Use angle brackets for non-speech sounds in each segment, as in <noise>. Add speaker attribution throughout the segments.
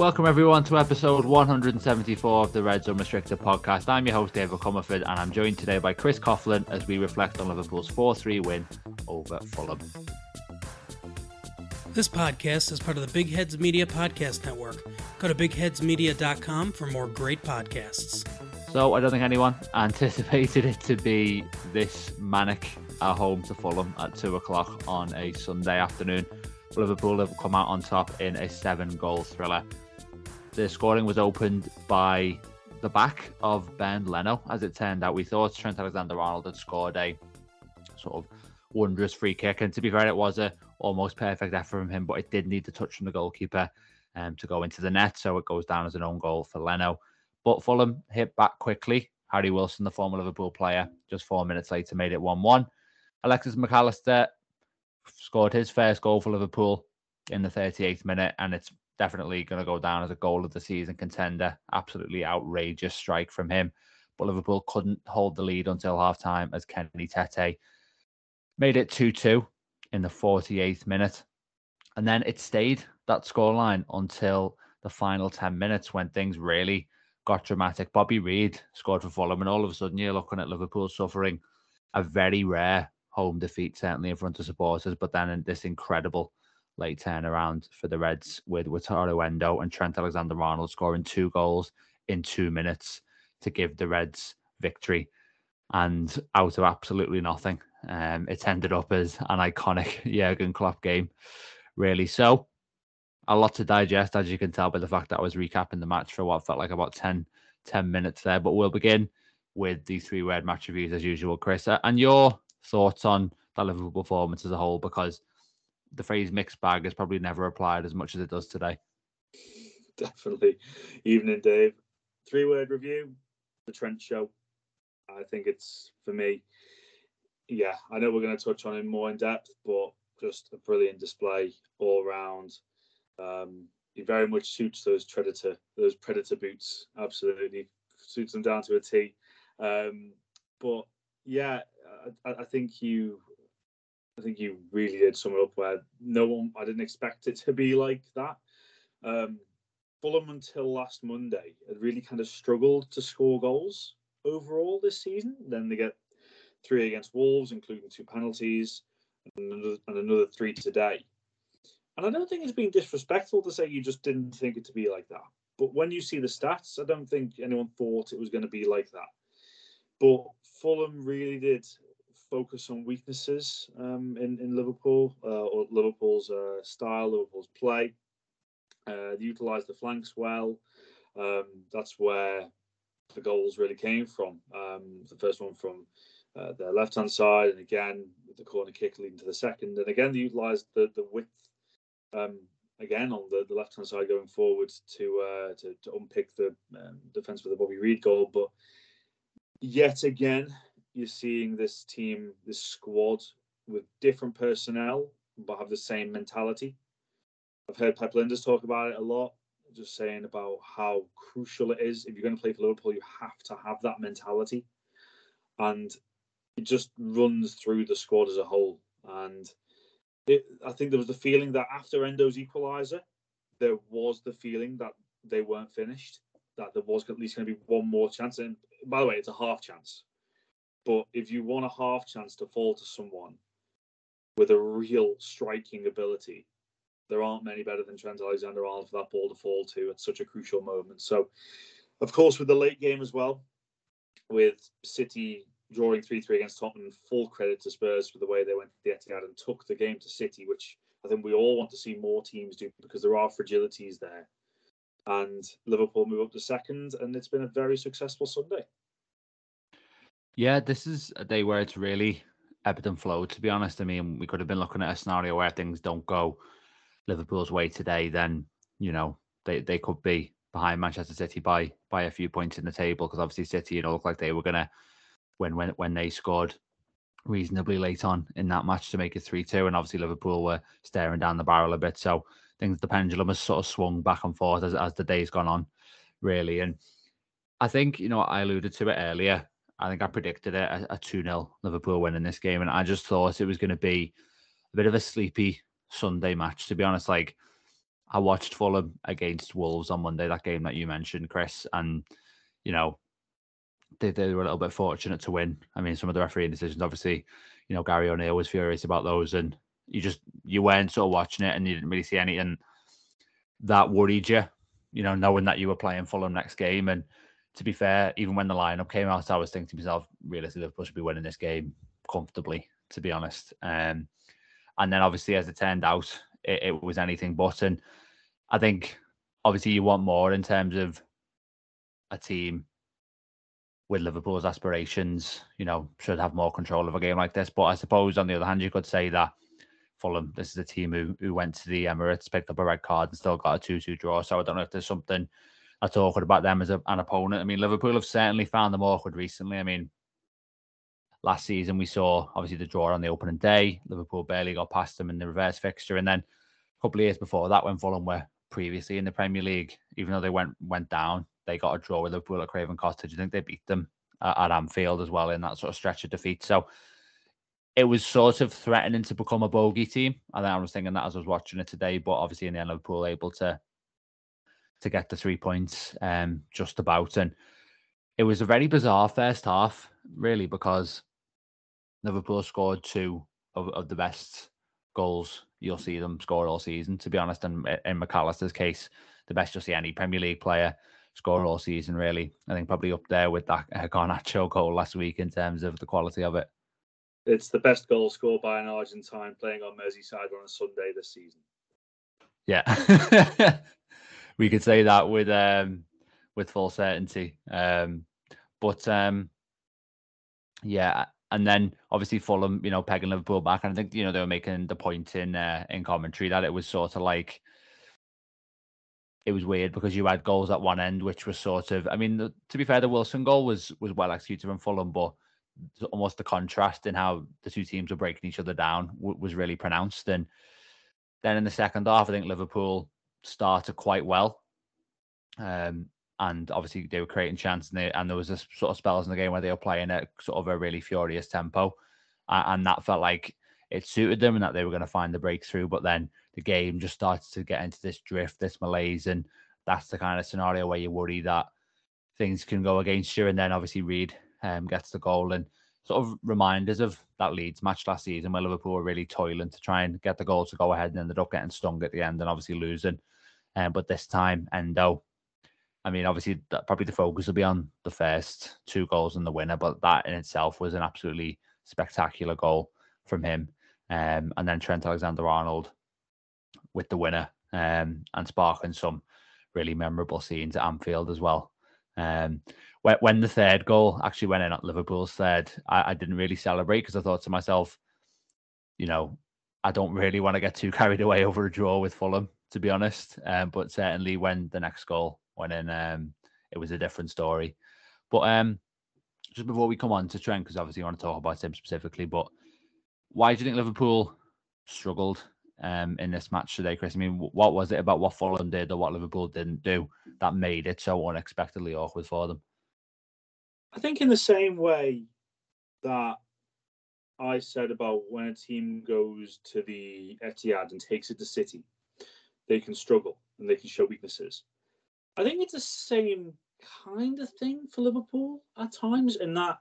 Speaker 1: Welcome everyone to episode 174 of the Reds Unrestricted podcast. I'm your host David Comerford and I'm joined today by Chris Coughlin as we reflect on Liverpool's 4-3 win over Fulham.
Speaker 2: This podcast is part of the Big Heads Media Podcast Network. Go to bigheadsmedia.com for more great podcasts.
Speaker 1: So I don't think anyone <laughs> anticipated it to be this manic at home to Fulham at two o'clock on a Sunday afternoon. Liverpool have come out on top in a seven goal thriller. The scoring was opened by the back of Bernd Leno, as it turned out. We thought Trent Alexander Arnold had scored a sort of wondrous free kick, and to be fair, it was a almost perfect effort from him, but it did need the touch from the goalkeeper um, to go into the net, so it goes down as an own goal for Leno. But Fulham hit back quickly. Harry Wilson, the former Liverpool player, just four minutes later made it 1 1. Alexis Mac Allister scored his first goal for Liverpool in the 38th minute, and it's definitely going to go down as a goal of the season contender. Absolutely outrageous strike from him. But Liverpool couldn't hold the lead until half time as Kenny Tete made it 2 2 in the 48th minute. And then it stayed that scoreline until the final 10 minutes when things really got dramatic. Bobby Reid scored for Fulham, and all of a sudden you're looking at Liverpool suffering a very rare home defeat, certainly in front of supporters, but then in this incredible late turnaround for the Reds with Wataru Endo and Trent Alexander Arnold scoring two goals in two minutes to give the Reds victory. And out of absolutely nothing, um, ended up as an iconic <laughs> Jurgen Klopp game, really. So, a lot to digest, as you can tell by the fact that I was recapping the match for what felt like about 10, 10 minutes there. But we'll begin with the three red match reviews as usual, Chris. And your thoughts on that Liverpool performance as a whole, because the phrase mixed bag has probably never applied as much as it does today. <laughs>
Speaker 3: Definitely. Evening, Dave. Three word review The Trent Show. I think it's for me, yeah, I know we're going to touch on it more in depth, but just a brilliant display all round. Um, he very much suits those predator those predator boots. Absolutely suits them down to a T. Um, but yeah, I, I, think you I think you really did sum it up where no one, I didn't expect it to be like that. Um, Fulham until last Monday had really kind of struggled to score goals overall this season. Then they get three against Wolves, including two penalties, and another, and another three today. And I don't think it's been disrespectful to say you just didn't think it to be like that. But when you see the stats, I don't think anyone thought it was going to be like that. But Fulham really did focus on weaknesses um, in in Liverpool uh, or Liverpool's uh, style, Liverpool's play. Uh, they utilised the flanks well. Um, that's where the goals really came from. Um, the first one from uh, their left hand side, and again the corner kick leading to the second, and again they utilised the the width. Um, again on the, the left hand side going forward to, uh, to to unpick the um, defense for the Bobby Reid goal, but yet again you're seeing this team, this squad with different personnel, but have the same mentality. I've heard Pep Lijnders talk about it a lot, just saying about how crucial it is. If you're going to play for Liverpool, you have to have that mentality. And it just runs through the squad as a whole. And it, I think there was the feeling that after Endo's equaliser, there was the feeling that they weren't finished, that there was at least going to be one more chance. And by the way, it's a half chance. But if you want a half chance to fall to someone with a real striking ability, there aren't many better than Trent Alexander Arnold for that ball to fall to at such a crucial moment. So, of course, with the late game as well, with City drawing 3 3 against Tottenham, full credit to Spurs for the way they went to the Etihad and took the game to City, which I think we all want to see more teams do because there are fragilities there. And Liverpool move up to second, and it's been a very successful Sunday.
Speaker 1: Yeah, this is a day where it's really ebbed and flowed, to be honest. I mean, we could have been looking at a scenario where things don't go Liverpool's way today, then, you know, they, they could be behind Manchester City by by a few points in the table because obviously City, you know, looked like they were gonna win when when they scored reasonably late on in that match to make it three two, and obviously Liverpool were staring down the barrel a bit. So things the pendulum has sort of swung back and forth as as the day's gone on, really. And I think you know I alluded to it earlier. I think I predicted it a 2 0 Liverpool win in this game. And I just thought it was going to be a bit of a sleepy Sunday match, to be honest. Like, I watched Fulham against Wolves on Monday, that game that you mentioned, Chris, and you know they, they were a little bit fortunate to win. I mean, some of the refereeing decisions, obviously, you know, Gary O'Neill was furious about those, and you just you weren't sort of watching it and you didn't really see anything that worried you, you know, knowing that you were playing Fulham next game. And to be fair, even when the lineup came out, I was thinking to myself, realistically, Liverpool should be winning this game comfortably, to be honest. Um, and then obviously, as it turned out, it, it was anything but. And I think obviously you want more in terms of a team with Liverpool's aspirations, you know, should have more control of a game like this. But I suppose on the other hand, you could say that Fulham, this is a team who, who went to the Emirates, picked up a red card and still got a 2 2 draw. So I don't know if there's something that's awkward about them as a, an opponent. I mean, Liverpool have certainly found them awkward recently. I mean, last season we saw obviously the draw on the opening day. Liverpool barely got past them in the reverse fixture. And then a couple of years before that, when Fulham were previously in the Premier League, even though they went went down, they got a draw with Liverpool at Craven Cottage. I think they beat them at, at Anfield as well in that sort of stretch of defeat. So it was sort of threatening to become a bogey team. And I was thinking that as I was watching it today, but obviously in the end, Liverpool able to to get the three points um just about. And it was a very bizarre first half, really, because Liverpool scored two of, of the best goals you'll see them score all season, to be honest. And in Mac Allister's case, the best you'll see any Premier League player score all season, really. I think probably up there with that uh, Garnacho goal last week in terms of the quality of it.
Speaker 3: It's the best goal scored by an Argentine playing on Merseyside on a Sunday this season.
Speaker 1: Yeah, <laughs> we could say that with um, with full certainty. Um, but um, yeah, and then obviously Fulham, you know, pegging Liverpool back, and I think you know they were making the point in uh, in commentary that it was sort of like it was weird because you had goals at one end, which was sort of, I mean, the, to be fair, the Wilson goal was was well executed from Fulham, but almost the contrast in how the two teams were breaking each other down w- was really pronounced. And then in the second half, I think Liverpool started quite well. Um, and obviously they were creating chances, and, they, and there was this sort of spells in the game where they were playing at sort of a really furious tempo, and, and that felt like it suited them and that they were going to find the breakthrough. But then the game just started to get into this drift, this malaise, and that's the kind of scenario where you worry that things can go against you. And then obviously Reid um, gets the goal and sort of reminders of that Leeds match last season where Liverpool were really toiling to try and get the goal to go ahead and ended up getting stung at the end and obviously losing. Um, but this time, Endo I mean, obviously, that, probably the focus will be on the first two goals and the winner, but that in itself was an absolutely spectacular goal from him. Um, and then Trent Alexander Arnold with the winner um, and sparking some really memorable scenes at Anfield as well. Um, when, when the third goal actually went in at Liverpool's third, I, I didn't really celebrate because I thought to myself, you know, I don't really want to get too carried away over a draw with Fulham, to be honest. Um, but certainly when the next goal went in um, it was a different story. But um, just before we come on to Trent, because obviously you want to talk about him specifically, but why do you think Liverpool struggled um, in this match today, Chris? I mean, what was it about what Fulham did or what Liverpool didn't do that made it so unexpectedly awkward for them?
Speaker 3: I think in the same way that I said about when a team goes to the Etihad and takes it to City, they can struggle and they can show weaknesses. I think it's the same kind of thing for Liverpool at times, in that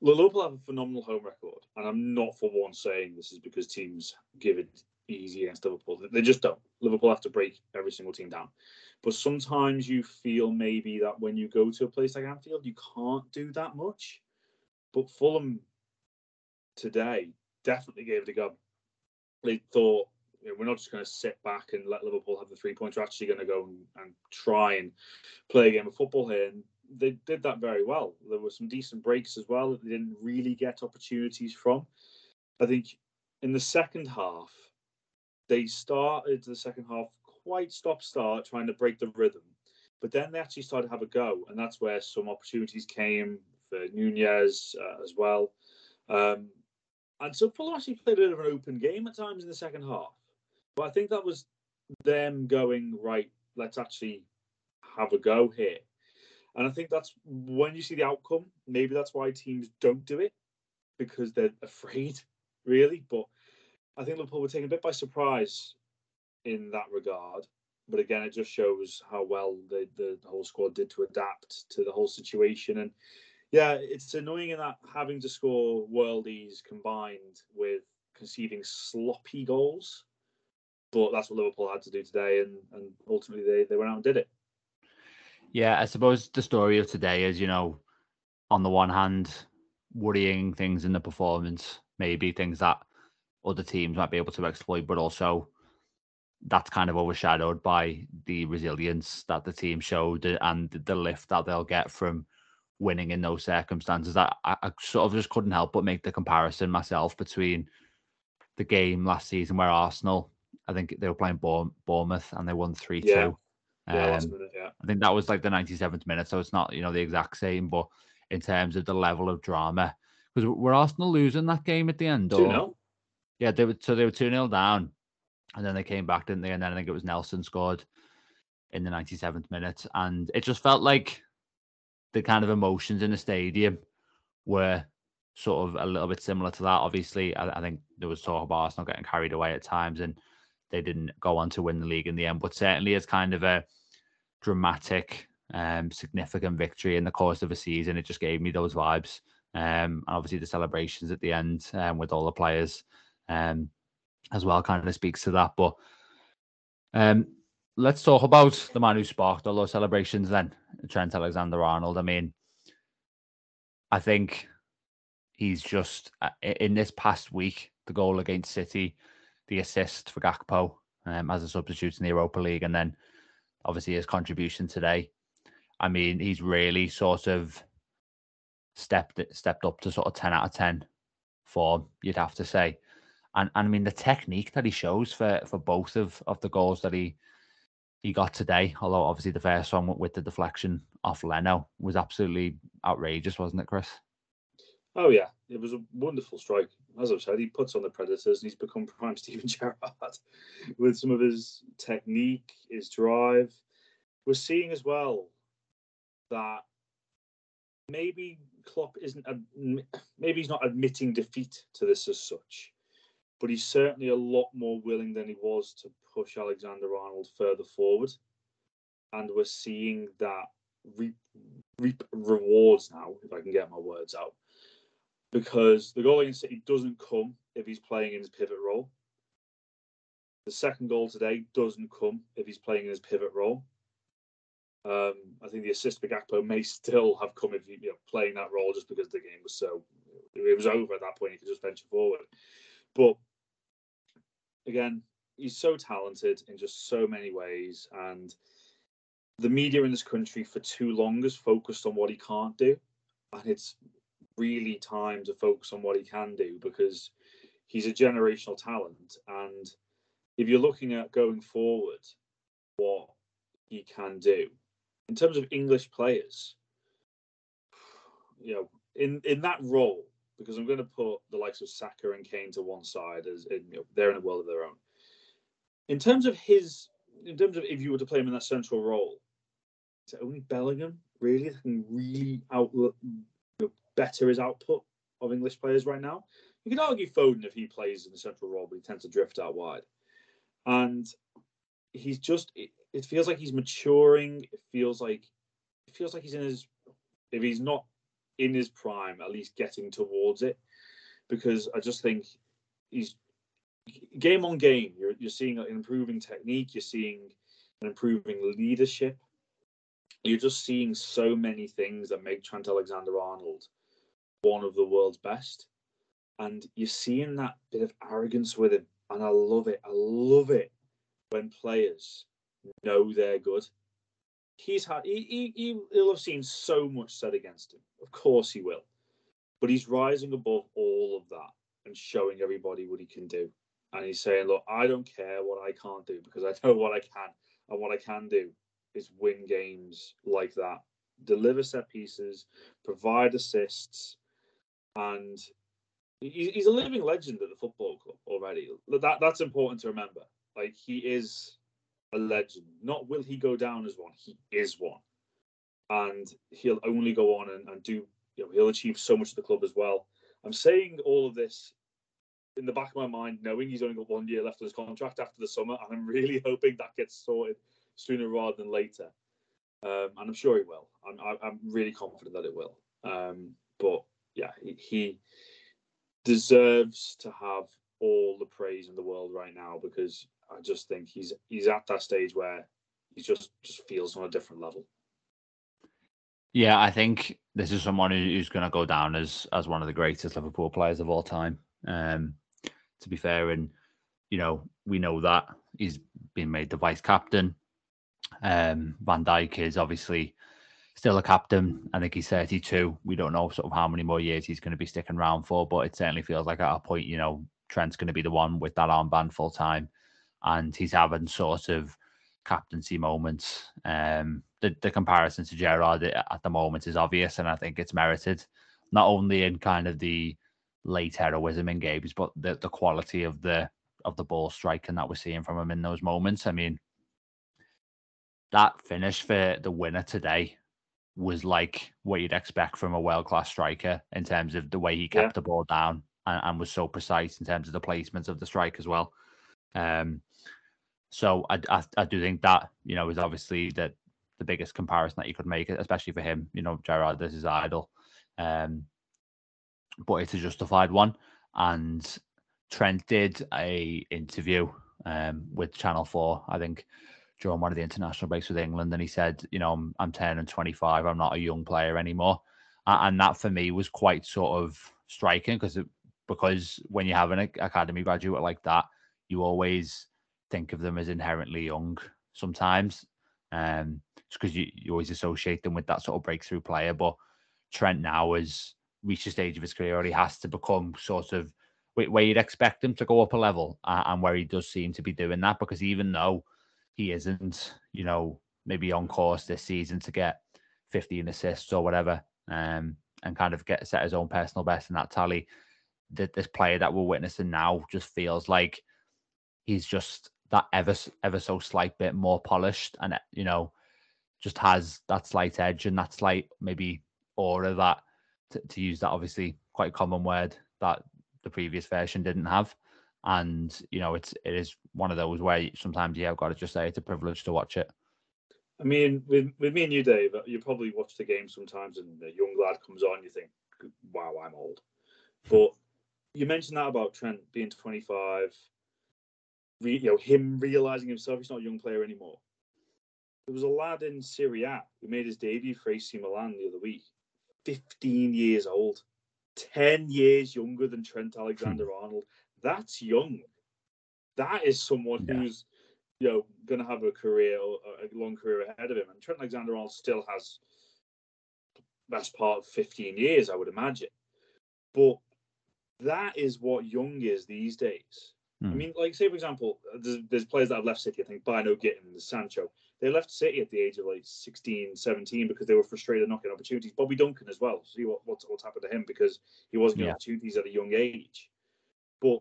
Speaker 3: Liverpool have a phenomenal home record, and I'm not for one saying this is because teams give it easy against Liverpool. They just don't. Liverpool have to break every single team down. But sometimes you feel maybe that when you go to a place like Anfield, you can't do that much. But Fulham today definitely gave it a go. They thought you know, we're not just going to sit back and let Liverpool have the three points. We're actually going to go and, and, try and play a game of football here. And they did that very well. There were some decent breaks as well that they didn't really get opportunities from. I think in the second half, they started the second half quite stop start, trying to break the rhythm. But then they actually started to have a go, and that's where some opportunities came for Nunez uh, as well. Um, and so Fulham actually played a bit of an open game at times in the second half. But I think that was them going, right, let's actually have a go here. And I think that's when you see the outcome, maybe that's why teams don't do it because they're <laughs> afraid, really. But I think Liverpool were taken a bit by surprise in that regard. but again, it just shows how well the, the, whole squad did to adapt to the whole situation. And yeah, it's annoying in that having to score worldies combined with conceding sloppy goals. But that's what Liverpool had to do today, and, and ultimately they, they went out and did it.
Speaker 1: Yeah, I suppose the story of today is, you know, on the one hand, worrying things in the performance, maybe things that other teams might be able to exploit, but also that's kind of overshadowed by the resilience that the team showed and the lift that they'll get from winning in those circumstances. I, I sort of just couldn't help but make the comparison myself between the game last season where Arsenal, I think they were playing Bournemouth and they won 3
Speaker 3: Yeah.
Speaker 1: 2.
Speaker 3: Yeah,
Speaker 1: Um,
Speaker 3: minute, yeah.
Speaker 1: I think that was like the 97th minute, so it's not you know the exact same, but in terms of the level of drama, because were Arsenal losing that game at the end?
Speaker 3: 2 0.
Speaker 1: Yeah, they were so they were two 0 down, and then they came back, didn't they? And then I think it was Nelson scored in the 97th minute, and it just felt like the kind of emotions in the stadium were sort of a little bit similar to that. Obviously, I, I think there was talk about Arsenal getting carried away at times, and they didn't go on to win the league in the end. But certainly, as kind of a dramatic, um, significant victory in the course of a season, it just gave me those vibes. Um, and obviously, the celebrations at the end um, with all the players um, as well kind of speaks to that. But um, let's talk about the man who sparked all those celebrations then, Trent Alexander Arnold. I mean, I think he's just uh, in this past week, the goal against City, the assist for Gakpo um, as a substitute in the Europa League, and then obviously his contribution today. I mean, he's really sort of stepped stepped up to sort of ten out of ten form, you'd have to say. And, and I mean the technique that he shows for for both of, of the goals that he he got today, although obviously the first one with the deflection off Leno was absolutely outrageous, wasn't it, Chris?
Speaker 3: Oh yeah, it was a wonderful strike. As I've said, he puts on the Predators and he's become <laughs> prime Steven Gerrard with some of his technique, his drive. We're seeing as well that maybe Klopp isn't maybe he's not admitting defeat to this as such, but he's certainly a lot more willing than he was to push Alexander Arnold further forward, and we're seeing that reap, reap rewards now, if I can get my words out because the goal against City doesn't come if he's playing in his pivot role. The second goal today doesn't come if he's playing in his pivot role. Um, I think the assist for Gakpo may still have come if he you know, playing that role just because the game was so it was over at that point. He could just venture forward, but again, he's so talented in just so many ways, and the media in this country for too long has focused on what he can't do, and it's really time to focus on what he can do because he's a generational talent. And if you're looking at going forward, what he can do in terms of English players, you know, in in that role, because I'm going to put the likes of Saka and Kane to one side as in, you know, they're in a world of their own. In terms of his, in terms of if you were to play him in that central role, is it only Bellingham really that can really out better his output of English players right now. You can argue Foden if he plays in the central role, but he tends to drift out wide. And he's just it, it feels like he's maturing. It feels like it feels like he's in his if he's not in his prime, at least getting towards it. Because I just think he's game on game, you're you're seeing an improving technique, you're seeing an improving leadership. You're just seeing so many things that make Trent Alexander Arnold one of the world's best. And you're seeing that bit of arrogance with him. And I love it. I love it when players know they're good. He's had he, he he'll have seen so much said against him. Of course he will. But he's rising above all of that and showing everybody what he can do. And he's saying, Look, I don't care what I can't do because I <laughs> know what I can. And what I can do is win games like that. Deliver set pieces, provide assists, and he's a living legend at the football club already. That that's important to remember. Like he is a legend. Not will he go down as one, he is one. And he'll only go on and, and do you know, he'll achieve so much at the club as well. I'm saying all of this in the back of my mind, knowing he's only got one year left of his contract after the summer, and I'm <laughs> really hoping that gets sorted sooner rather than later, um, and I'm sure he will. I'm I'm really confident that it will. Um, but yeah, he, he deserves to have all the praise in the world right now because I just think he's he's at that stage where he just just feels on a different level.
Speaker 1: Yeah, I think this is someone who's going to go down as as one of the greatest Liverpool players of all time. Um, to be fair, and you know we know that he's been made the vice captain. Um, Van Dijk is obviously still a captain. I think he's 32. We don't know sort of how many more years he's going to be sticking around for, but it certainly feels like at a point, you know, Trent's going to be the one with that armband full time, and he's having sort of captaincy moments. Um, the, the comparison to Gerrard at the moment is obvious, and I think it's merited, not only in kind of the late heroism in games, but the, the quality of the of the ball striking that we're seeing from him in those moments. I mean, that finish for the winner today was like what you'd expect from a world class striker in terms of the way he kept yeah. the ball down and, and, was so precise in terms of the placement of the strike as well. Um, so I, I, I do think that you know is obviously the the biggest comparison that you could make, especially for him. You know, Gerrard, this is idol, um, but it's a justified one. And Trent did a interview um, with Channel Four, I think, during one of the international breaks with England, and he said, you know, I'm, I'm 10 and 25. I'm not a young player anymore, and that for me was quite sort of striking because because when you have an academy graduate like that, you always think of them as inherently young sometimes. Um, just because you, you always associate them with that sort of breakthrough player. But Trent now has reached a stage of his career where he has to become sort of where you'd expect him to go up a level uh, and where he does seem to be doing that because even though he isn't, you know, maybe on course this season to get 15 assists or whatever, um, and kind of get set his own personal best in that tally, that this player that we're witnessing now just feels like he's just that ever ever so slight bit more polished and eh, you know just has that slight edge and that slight maybe aura that to, to use that obviously quite common word that the previous version didn't have. And you know it's it is one of those where sometimes yeah i've got to just say it's a privilege to watch it.
Speaker 3: I mean with, with me and you dave uh, you probably watch the game sometimes and the young lad comes on you think wow i'm old. But you mentioned that about trent being 25 you know him realizing himself he's not a young player anymore there was a lad in Serie A who made his debut for AC Milan the other week, 15 years old, 10 years younger than Trent hmm. Alexander Arnold. That's young. That is someone yeah. who's you know going to have a career, a long career ahead of him. And Trent Alexander Arnold still has the best part of 15 years, I would imagine. But that is what young is these days. I hmm. mean, like, say, for example, there's, there's, players that have left City, I think Bynoe-Gittens, Sancho. They left City at the age of like 16, 17 because they were frustrated not getting opportunities. Bobby Duncan as well. See what, what's, what's happened to him because he wasn't getting yeah. opportunities at a young age. But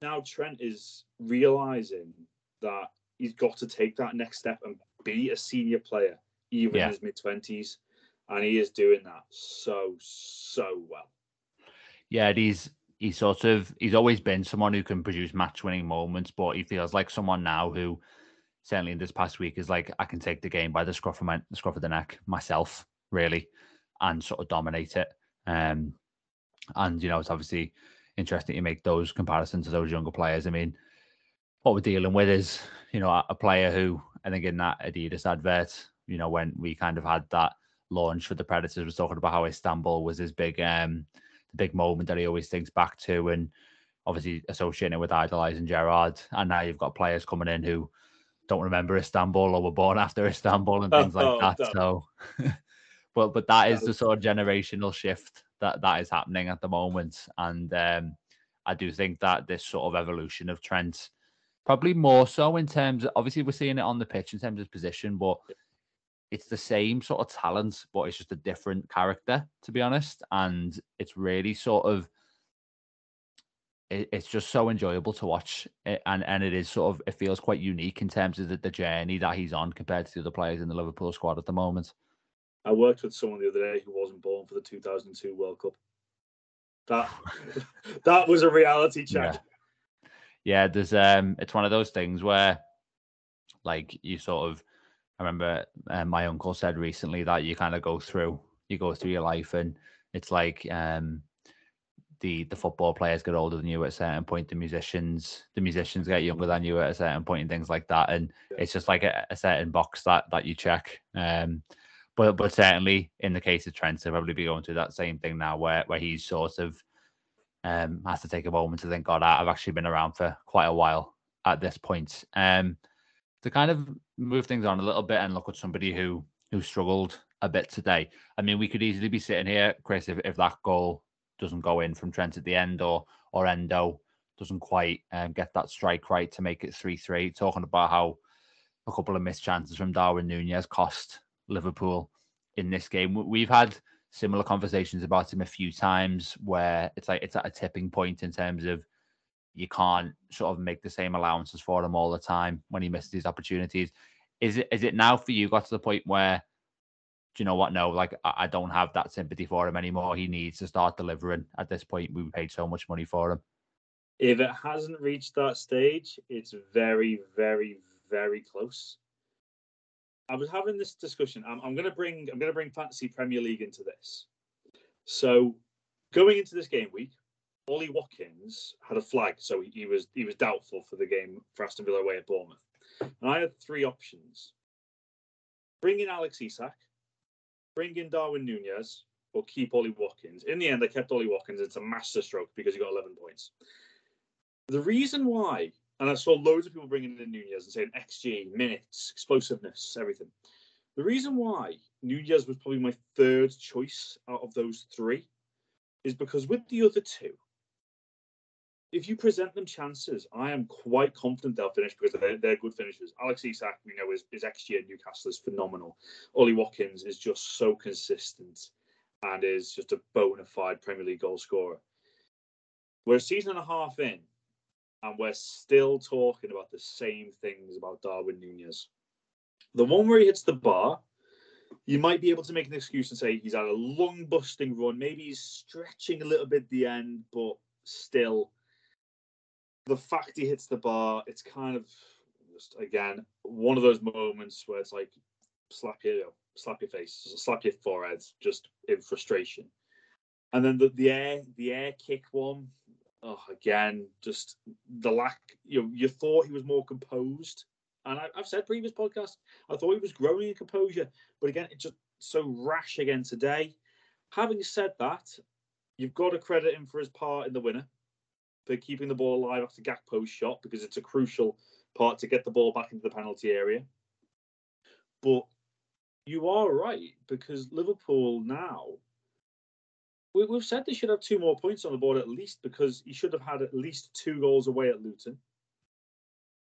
Speaker 3: now Trent is realizing that he's got to take that next step and be a senior player, even yeah. in his mid 20s. And he is doing that so, so well.
Speaker 1: Yeah, he's he's sort of he's always been someone who can produce match winning moments, but he feels like someone now who certainly in this past week is like I can take the game by the scruff of my the scruff of the neck myself, really, and sort of dominate it. Um, and you know, it's obviously interesting to make those comparisons to those younger players. I mean, what we're dealing with is you know a, a player who I think in that Adidas advert, you know, when we kind of had that launch for the Predators, was talking about how Istanbul was his big um big moment that he always thinks back to, and obviously associating it with idolizing Gerrard. And now you've got players coming in who don't remember Istanbul or were born <laughs> after Istanbul and things like oh, that. So, <laughs> but but that is the sort of generational shift that that is happening at the moment, and um, I do think that this sort of evolution of Trent, probably more so in terms. Of, obviously, we're seeing it on the pitch in terms of position, but it's the same sort of talent, but it's just a different character, to be honest. And it's really sort of it, it's just so enjoyable to watch, it, and and it is sort of it feels quite unique in terms of the, the journey that he's on compared to the other players in the Liverpool squad at the moment.
Speaker 3: I worked with someone the other day who wasn't born for the 2002 World Cup. That <laughs> that was a reality check.
Speaker 1: Yeah. yeah, there's um, it's one of those things where Like you sort of, I remember uh, my uncle said recently that you kind of go through, you go through your life, and it's like um, the the football players get older than you at a certain point. The musicians, the musicians get younger than you at a certain point, and things like that. And yeah. it's just like a, a, certain box that that you check. Um, but but certainly in the case of Trent, he'll probably be going through that same thing now, where where he's sort of um has to take a moment to think, God, I've actually been around for quite a while at this point. Um, to kind of move things on a little bit and look at somebody who who struggled a bit today. I mean, we could easily be sitting here, Chris, if, if that goal doesn't go in from Trent at the end or or Endo doesn't quite um, get that strike right to make it 3 3. Talking about how a couple of missed chances from Darwin Nunez cost Liverpool in this game. We've had similar conversations about him a few times where it's like it's at a tipping point in terms of you can't sort of make the same allowances for him all the time when he misses these opportunities. Is it is it now for you got to the point where do you know what? No, like I, don't have that sympathy for him anymore. He needs to start delivering at this point. We paid so much money for him.
Speaker 3: If it hasn't reached that stage, it's very, very, very close. I was having this discussion. I'm, I'm going to bring I'm going to bring fantasy Premier League into this. So, going into this game week, Ollie Watkins had a flag, so he, he was he was doubtful for the game for Aston Villa away at Bournemouth. And I had three options: bring in Alex Isak, bring in Darwin Nunez or keep Ollie Watkins. In the end, they kept Ollie Watkins. It's a masterstroke because he got 11 points. The reason why, and I saw loads of people bringing in Nunez and saying XG, minutes, explosiveness, everything. The reason why Nunez was probably my third choice out of those three is because with the other two, if you present them chances, I am quite confident they'll finish because they're, they're good finishers. Alex Isak, we know, is, is XG at Newcastle is phenomenal. Ollie Watkins is just so consistent and is just a bona fide Premier League goal scorer. We're a season and a half in, and we're still talking about the same things about Darwin Nunez. The one where he hits the bar, you might be able to make an excuse and say he's had a long busting run. Maybe he's stretching a little bit at the end, but still the fact he hits the bar, it's kind of just again one of those moments where it's like slap your slap your face, slap your forehead, just in frustration. And then the, the air the air kick one, oh again, just the lack. You know, you thought he was more composed, and I, have said previous podcasts, I thought he was growing in composure, but again, it's just so rash again today. Having said that, you've got to credit him for his part in the winner for keeping the ball alive after Gakpo's shot because it's a crucial part to get the ball back into the penalty area. But you are right because Liverpool now, we, have said they should have two more points on the board at least because he should have had at least two goals away at Luton.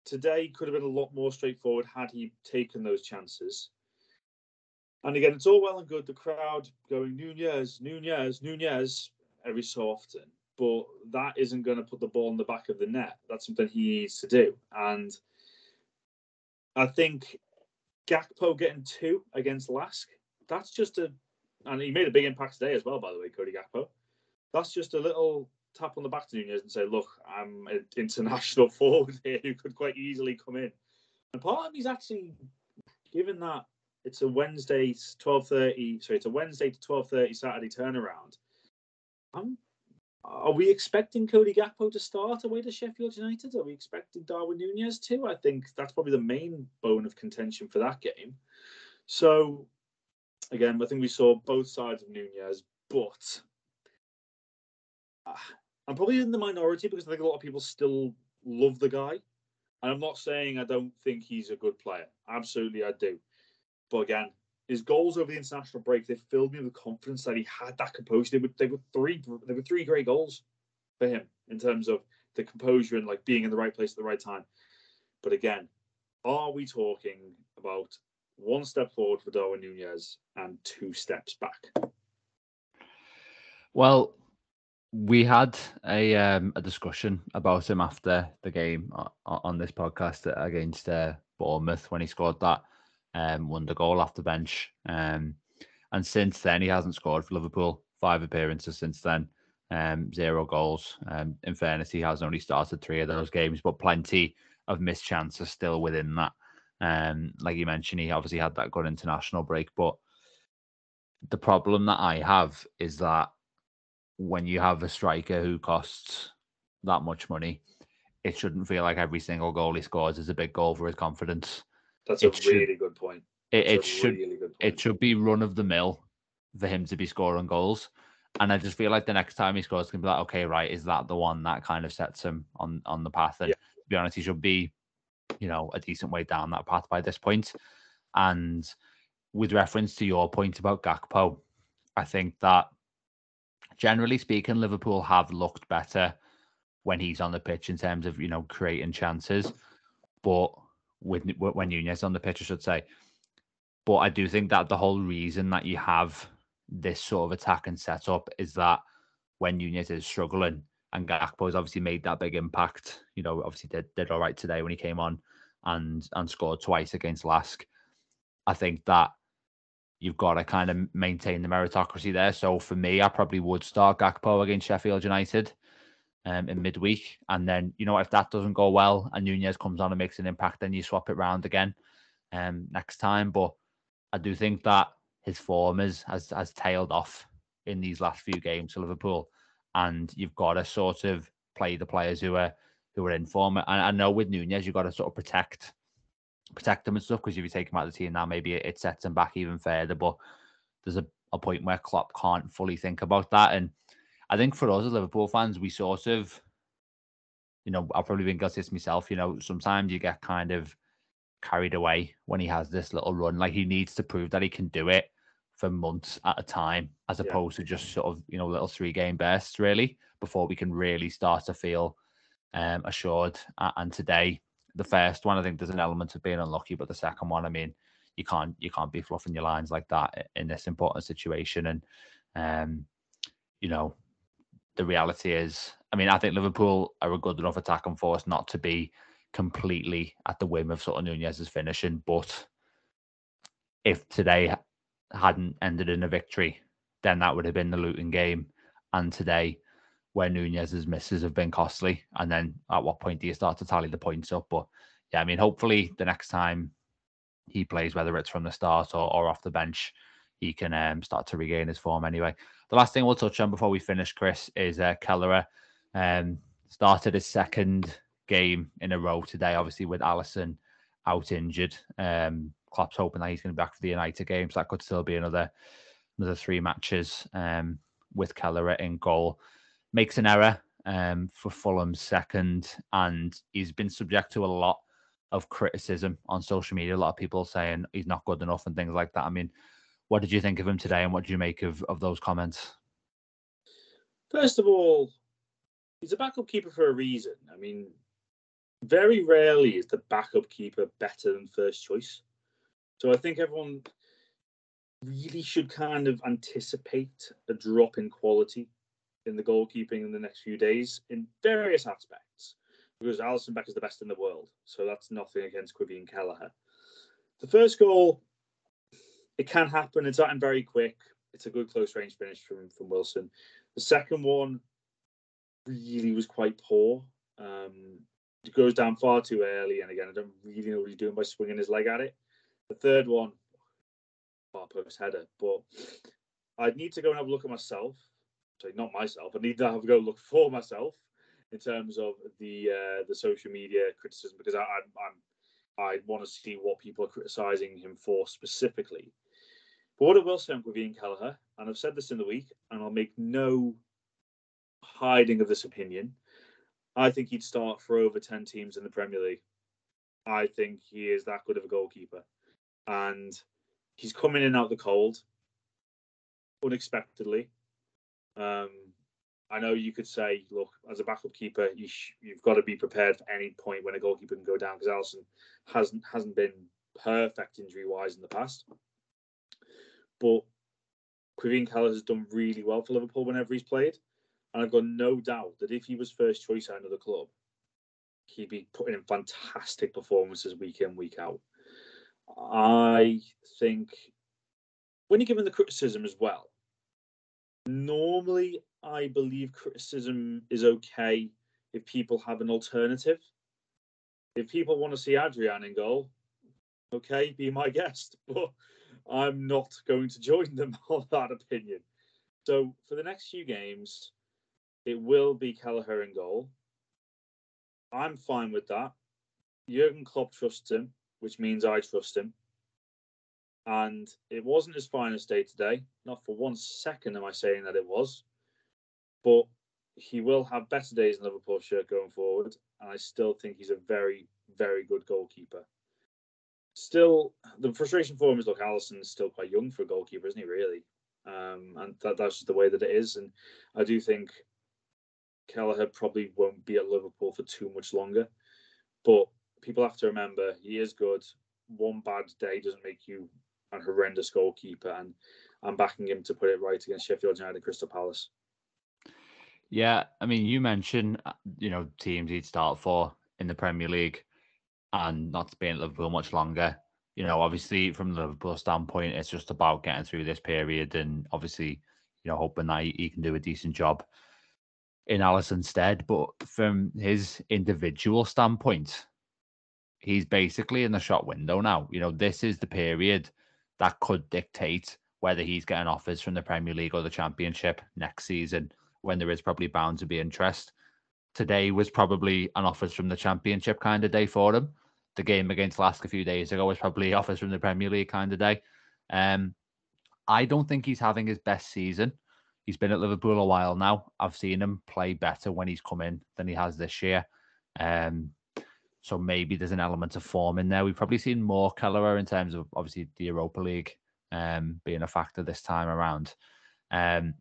Speaker 3: Today could have been a lot more straightforward had he taken those chances. And again, it's all well and good the crowd going Nunez, Nunez, Nunez every so often but that isn't going to put the ball in the back of the net. That's something he needs to do. And I think Gakpo getting two against LASK, that's just a, and he made a big impact today as well, by the way, Cody Gakpo. That's just a little tap on the back to Nunez and say, look, I'm an international <laughs> forward here who could quite easily come in. And part of me's actually, given that it's a Wednesday, 12.30, sorry, it's a Wednesday to 12.30 Saturday turnaround, I'm are we expecting Cody Gakpo to start away to Sheffield United? Are we expecting Darwin Nunez too? I think that's probably the main bone of contention for that game. So, again, I think we saw both sides of Nunez, but uh, I'm probably in the minority because I think a lot of people still love the guy. And I'm not saying I don't think he's a good player. Absolutely, I do. But again, his goals over the international break they filled me with confidence that he had that composure. They were they were three they were three great goals for him in terms of the composure and like being in the right place at the right time. But again, are we talking about one step forward for Darwin Nunez and two steps back?
Speaker 1: Well, we had a um, a discussion about him after the game on this podcast against uh, Bournemouth when he scored that um, wonder goal off the bench. Um, and since then, he hasn't scored for Liverpool. Five appearances since then, um, zero goals. Um, in fairness, he has only started three of those games, but plenty of missed chances still within that. Um, like you mentioned, he obviously had that good international break, but the problem that I have is that when you have a striker who costs that much money, it shouldn't feel like every single goal he scores is a big goal for his confidence.
Speaker 3: That's it a should, really good point.
Speaker 1: It, it should really it should be run of the mill for him to be scoring goals. And I just feel like the next time he scores, can be like, okay, right, is that the one that kind of sets him on on the path? And yeah. to be honest, he should be, you know, a decent way down that path by this point. And with reference to your point about Gakpo, I think that generally speaking, Liverpool have looked better when he's on the pitch in terms of you know creating chances, but with when Nunez on the pitch, I should say. But I do think that the whole reason that you have this sort of attack and setup is that when Nunez is struggling, and Gakpo has obviously made that big impact. You know, obviously did did all right today when he came on and and scored twice against LASK. I think that you've got to kind of maintain the meritocracy there. So for me, I probably would start Gakpo against Sheffield United um, in midweek. And then, you know, if that doesn't go well and Nunez comes on and makes an impact, then you swap it round again um, next time. But I do think that his form is, has, has tailed off in these last few games for Liverpool. And you've got to sort of play the players who are who are in form. And I know with Nunez, you've got to sort of protect protect them and stuff because if you take him out of the team now, maybe it, sets him back even further. But there's a, a point where Klopp can't fully think about that. And I think for us as Liverpool fans, we sort of, you know, I've probably been guilty to myself. You know, sometimes you get kind of carried away when he has this little run. Like he needs to prove that he can do it for months at a time, as yeah. opposed to just sort of, you know, little three game bursts, really, before we can really start to feel um, assured. And today, the first one, I think there's an element of being unlucky, but the second one, I mean, you can't you can't be fluffing your lines like that in this important situation. And um, you know, the reality is, I mean, I think Liverpool are a good enough attacking force not to be completely at the whim of sort of Nunez's finishing. But if today hadn't ended in a victory, then that would have been the Luton game. And today where Nunez's misses have been costly. And then at what point do you start to tally the points up? But yeah, I mean, hopefully the next time he plays, whether it's from the start or, or off the bench, he can um, start to regain his form anyway. The last thing we'll touch on before we finish, Chris, is uh, Kelleher. Um, started his second game in a row today, obviously with Alisson out injured. Um, Klopp's hoping that he's going to be back for the United game, so that could still be another another three matches um, with Kelleher in goal makes an error um, for Fulham's second, and he's been subject to a lot of criticism on social media. A lot of people saying he's not good enough and things like that. I mean, what did you think of him today, and what do you make of, of those comments?
Speaker 3: First of all, he's a backup keeper for a reason. I mean, very rarely is the backup keeper better than first choice. So I think everyone really should kind of anticipate a drop in quality in the goalkeeping in the next few days in various aspects. Because Alisson Beck is the best in the world, so that's nothing against Caoimhín Kelleher. The first goal, it can happen. It's not very quick. It's a good close range finish from from Wilson. The second one really was quite poor. Um, it goes down far too early, and again, I don't really know what he's doing by swinging his leg at it. The third one, far post header, but I'd need to go and have a look at myself sorry, not myself. I need to have a go look for myself in terms of the uh, the social media criticism because I, I'm, I'm I want to see what people are criticizing him for specifically. What I will say with Ian Kelleher, and I've said this in the week, and I'll make no hiding of this opinion. I think he'd start for over 10 teams in the Premier League. I think he is that good of a goalkeeper. And he's coming in out the cold unexpectedly. Um, I know you could say, look, as a backup keeper, you have got to be prepared for any point when a goalkeeper can go down because Alisson hasn't hasn't been perfect injury wise in the past. But Caoimhín Kelleher has done really well for Liverpool whenever he's played, and I've got no doubt that if he was first choice at another club, he'd be putting in fantastic performances week in week out. I think when you give him the criticism as well, Normally, I believe criticism is okay if people have an alternative. If people want to see Adrian in goal, Okay, be my <laughs> guest, but I'm not going to join <laughs> them on that opinion. So for the next few games, it will be Kelleher in goal. I'm fine with that. Jurgen Klopp trusts him, which means I trust him. And it wasn't his finest day today. Not for one second am I saying that it was. But he will have better days in Liverpool shirt going forward. And I still think he's a very, very good goalkeeper. Still, the frustration for him is look, Alisson's still quite young for a goalkeeper, isn't he, really? Um, and that, that's just the way that it is. And I do think Kelleher probably won't be at Liverpool for too much longer. But people have to remember he is good. One bad day doesn't make you an horrendous goalkeeper, and I'm backing him to put it right against Sheffield United, Crystal Palace.
Speaker 1: Yeah, I mean, you mentioned uh, you know teams he'd start for in the Premier League, and not to be in Liverpool much longer. You know, obviously from the Liverpool standpoint, it's just about getting through this period, and obviously, you know, hoping that he, can do a decent job in Alisson's stead. But from his individual standpoint, he's basically in the shot window now. You know, this is the period that could dictate whether he's getting offers from the Premier League or the Championship next season when there is probably bound to be interest. Today was probably an offers from the Championship kind of day for him. The game against LASK a few days ago was probably offers from the Premier League kind of day. Um, I don't think he's having his best season. He's been at Liverpool a while now. I've seen him play better when he's come in than he has this year. Um, so maybe there's an element of form in there. We've probably seen more Kelleher in terms of obviously the Europa League um, being a factor this time around. Um,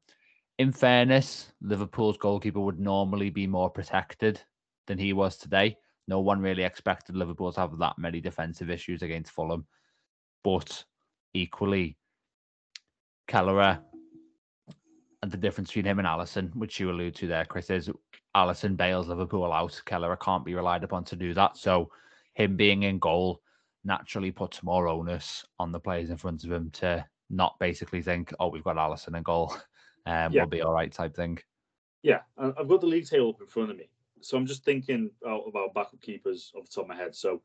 Speaker 1: in fairness, Liverpool's goalkeeper would normally be more protected than he was today. No one really expected Liverpool to have that many defensive issues against Fulham. But equally, Kelleher and the difference between him and Alisson, which you allude to there, Chris, is Alisson bails Liverpool out. Kelleher can't be relied upon to do that. So him being in goal naturally puts more onus on the players in front of him to not basically think, oh, we've got Alisson in goal. <laughs> Um, yeah. We'll be all right type thing.
Speaker 3: Yeah. I've got the league table up in front of me. So I'm just thinking about backup keepers off the top of my head. So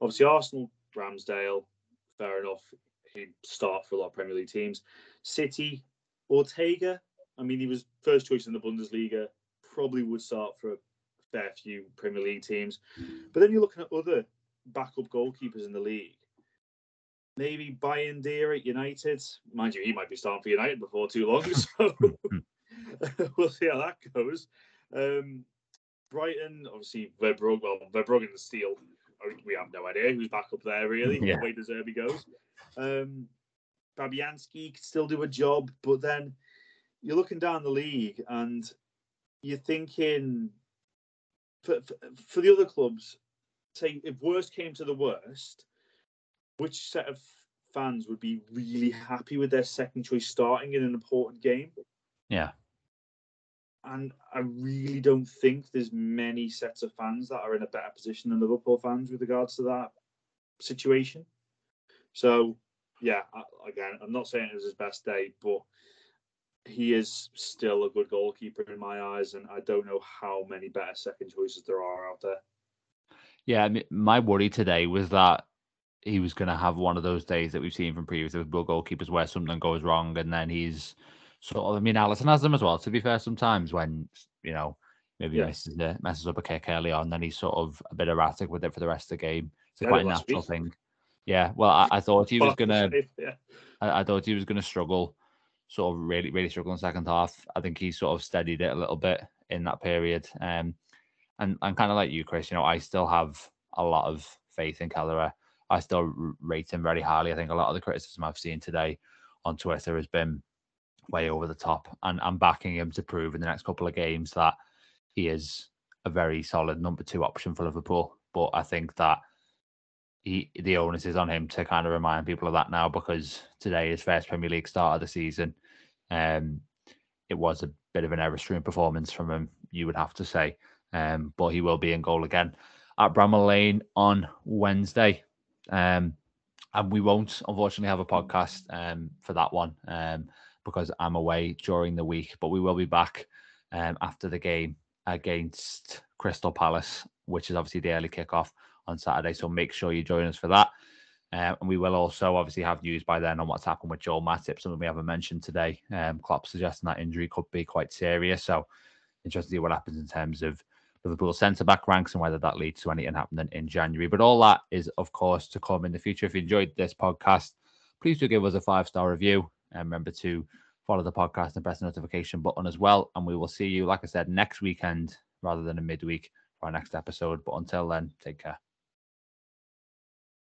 Speaker 3: obviously Arsenal, Ramsdale, fair enough. He'd start for a lot of Premier League teams. City, Ortega. I mean, he was first choice in the Bundesliga probably would start for a fair few Premier League teams. But then you're looking at other backup goalkeepers in the league. Maybe Bayindir at United. Mind you, he might be starting for United before too long. <laughs> So <laughs> <laughs> we'll see how that goes. Um, Brighton, obviously, Verbruggen, well, Verbruggen and Steele, we have no idea who's back up there, really, yeah. the way De Zerbi goes. Um, Fabianski could still do a job, but then you're looking down the league and you're thinking for, for, for the other clubs, say if worst came to the worst, which set of fans would be really happy with their second choice starting in an important game?
Speaker 1: Yeah.
Speaker 3: And I really don't think there's many sets of fans that are in a better position than Liverpool fans with regards to that situation. So, yeah, again, I'm not saying it was his best day, but he is still a good goalkeeper in my eyes, and I don't know how many better second choices there are out there.
Speaker 1: Yeah, I mean, my worry today was that he was going to have one of those days that we've seen from previous Liverpool goalkeepers where something goes wrong, and then he's sort of. I mean, Alisson has them as well. To be fair, sometimes when you know maybe yeah. messes, messes up a kick early on, then he's sort of a bit erratic with it for the rest of the game. It's yeah, quite a natural week. thing. Yeah, well, I, I thought he was gonna. Yeah. I, I thought he was gonna struggle sort of really, really struggled in the second half. I think he sort of steadied it a little bit in that period. Um, and and kind of like you, Chris, you know, I still have a lot of faith in Kelleher. I still rate him very highly. I think a lot of the criticism I've seen today on Twitter has been way over the top, and I'm backing him to prove in the next couple of games that he is a very solid number two option for Liverpool. But I think that he the onus is on him to kind of remind people of that now because today is first Premier League start of the season. Um, it was a bit of an error stream performance from him, you would have to say. Um, but he will be in goal again at Bramall Lane on Wednesday. Um, and we won't unfortunately have a podcast um, for that one um, because I'm away during the week. But we will be back um, after the game against Crystal Palace, which is obviously the early kickoff on Saturday. So make sure you join us for that. Uh, and we will also obviously have news by then on what's happened with Joel Matip, something we haven't mentioned today. Um, Klopp suggesting that injury could be quite serious. So interested to see what happens in terms of Liverpool centre back ranks and whether that leads to anything happening in January. But all that is, of course, to come in the future. If you enjoyed this podcast, please do give us a five star review and remember to follow the podcast and press the notification button as well. And we will see you, like I said, next weekend rather than a midweek for our next episode. But until then, take care.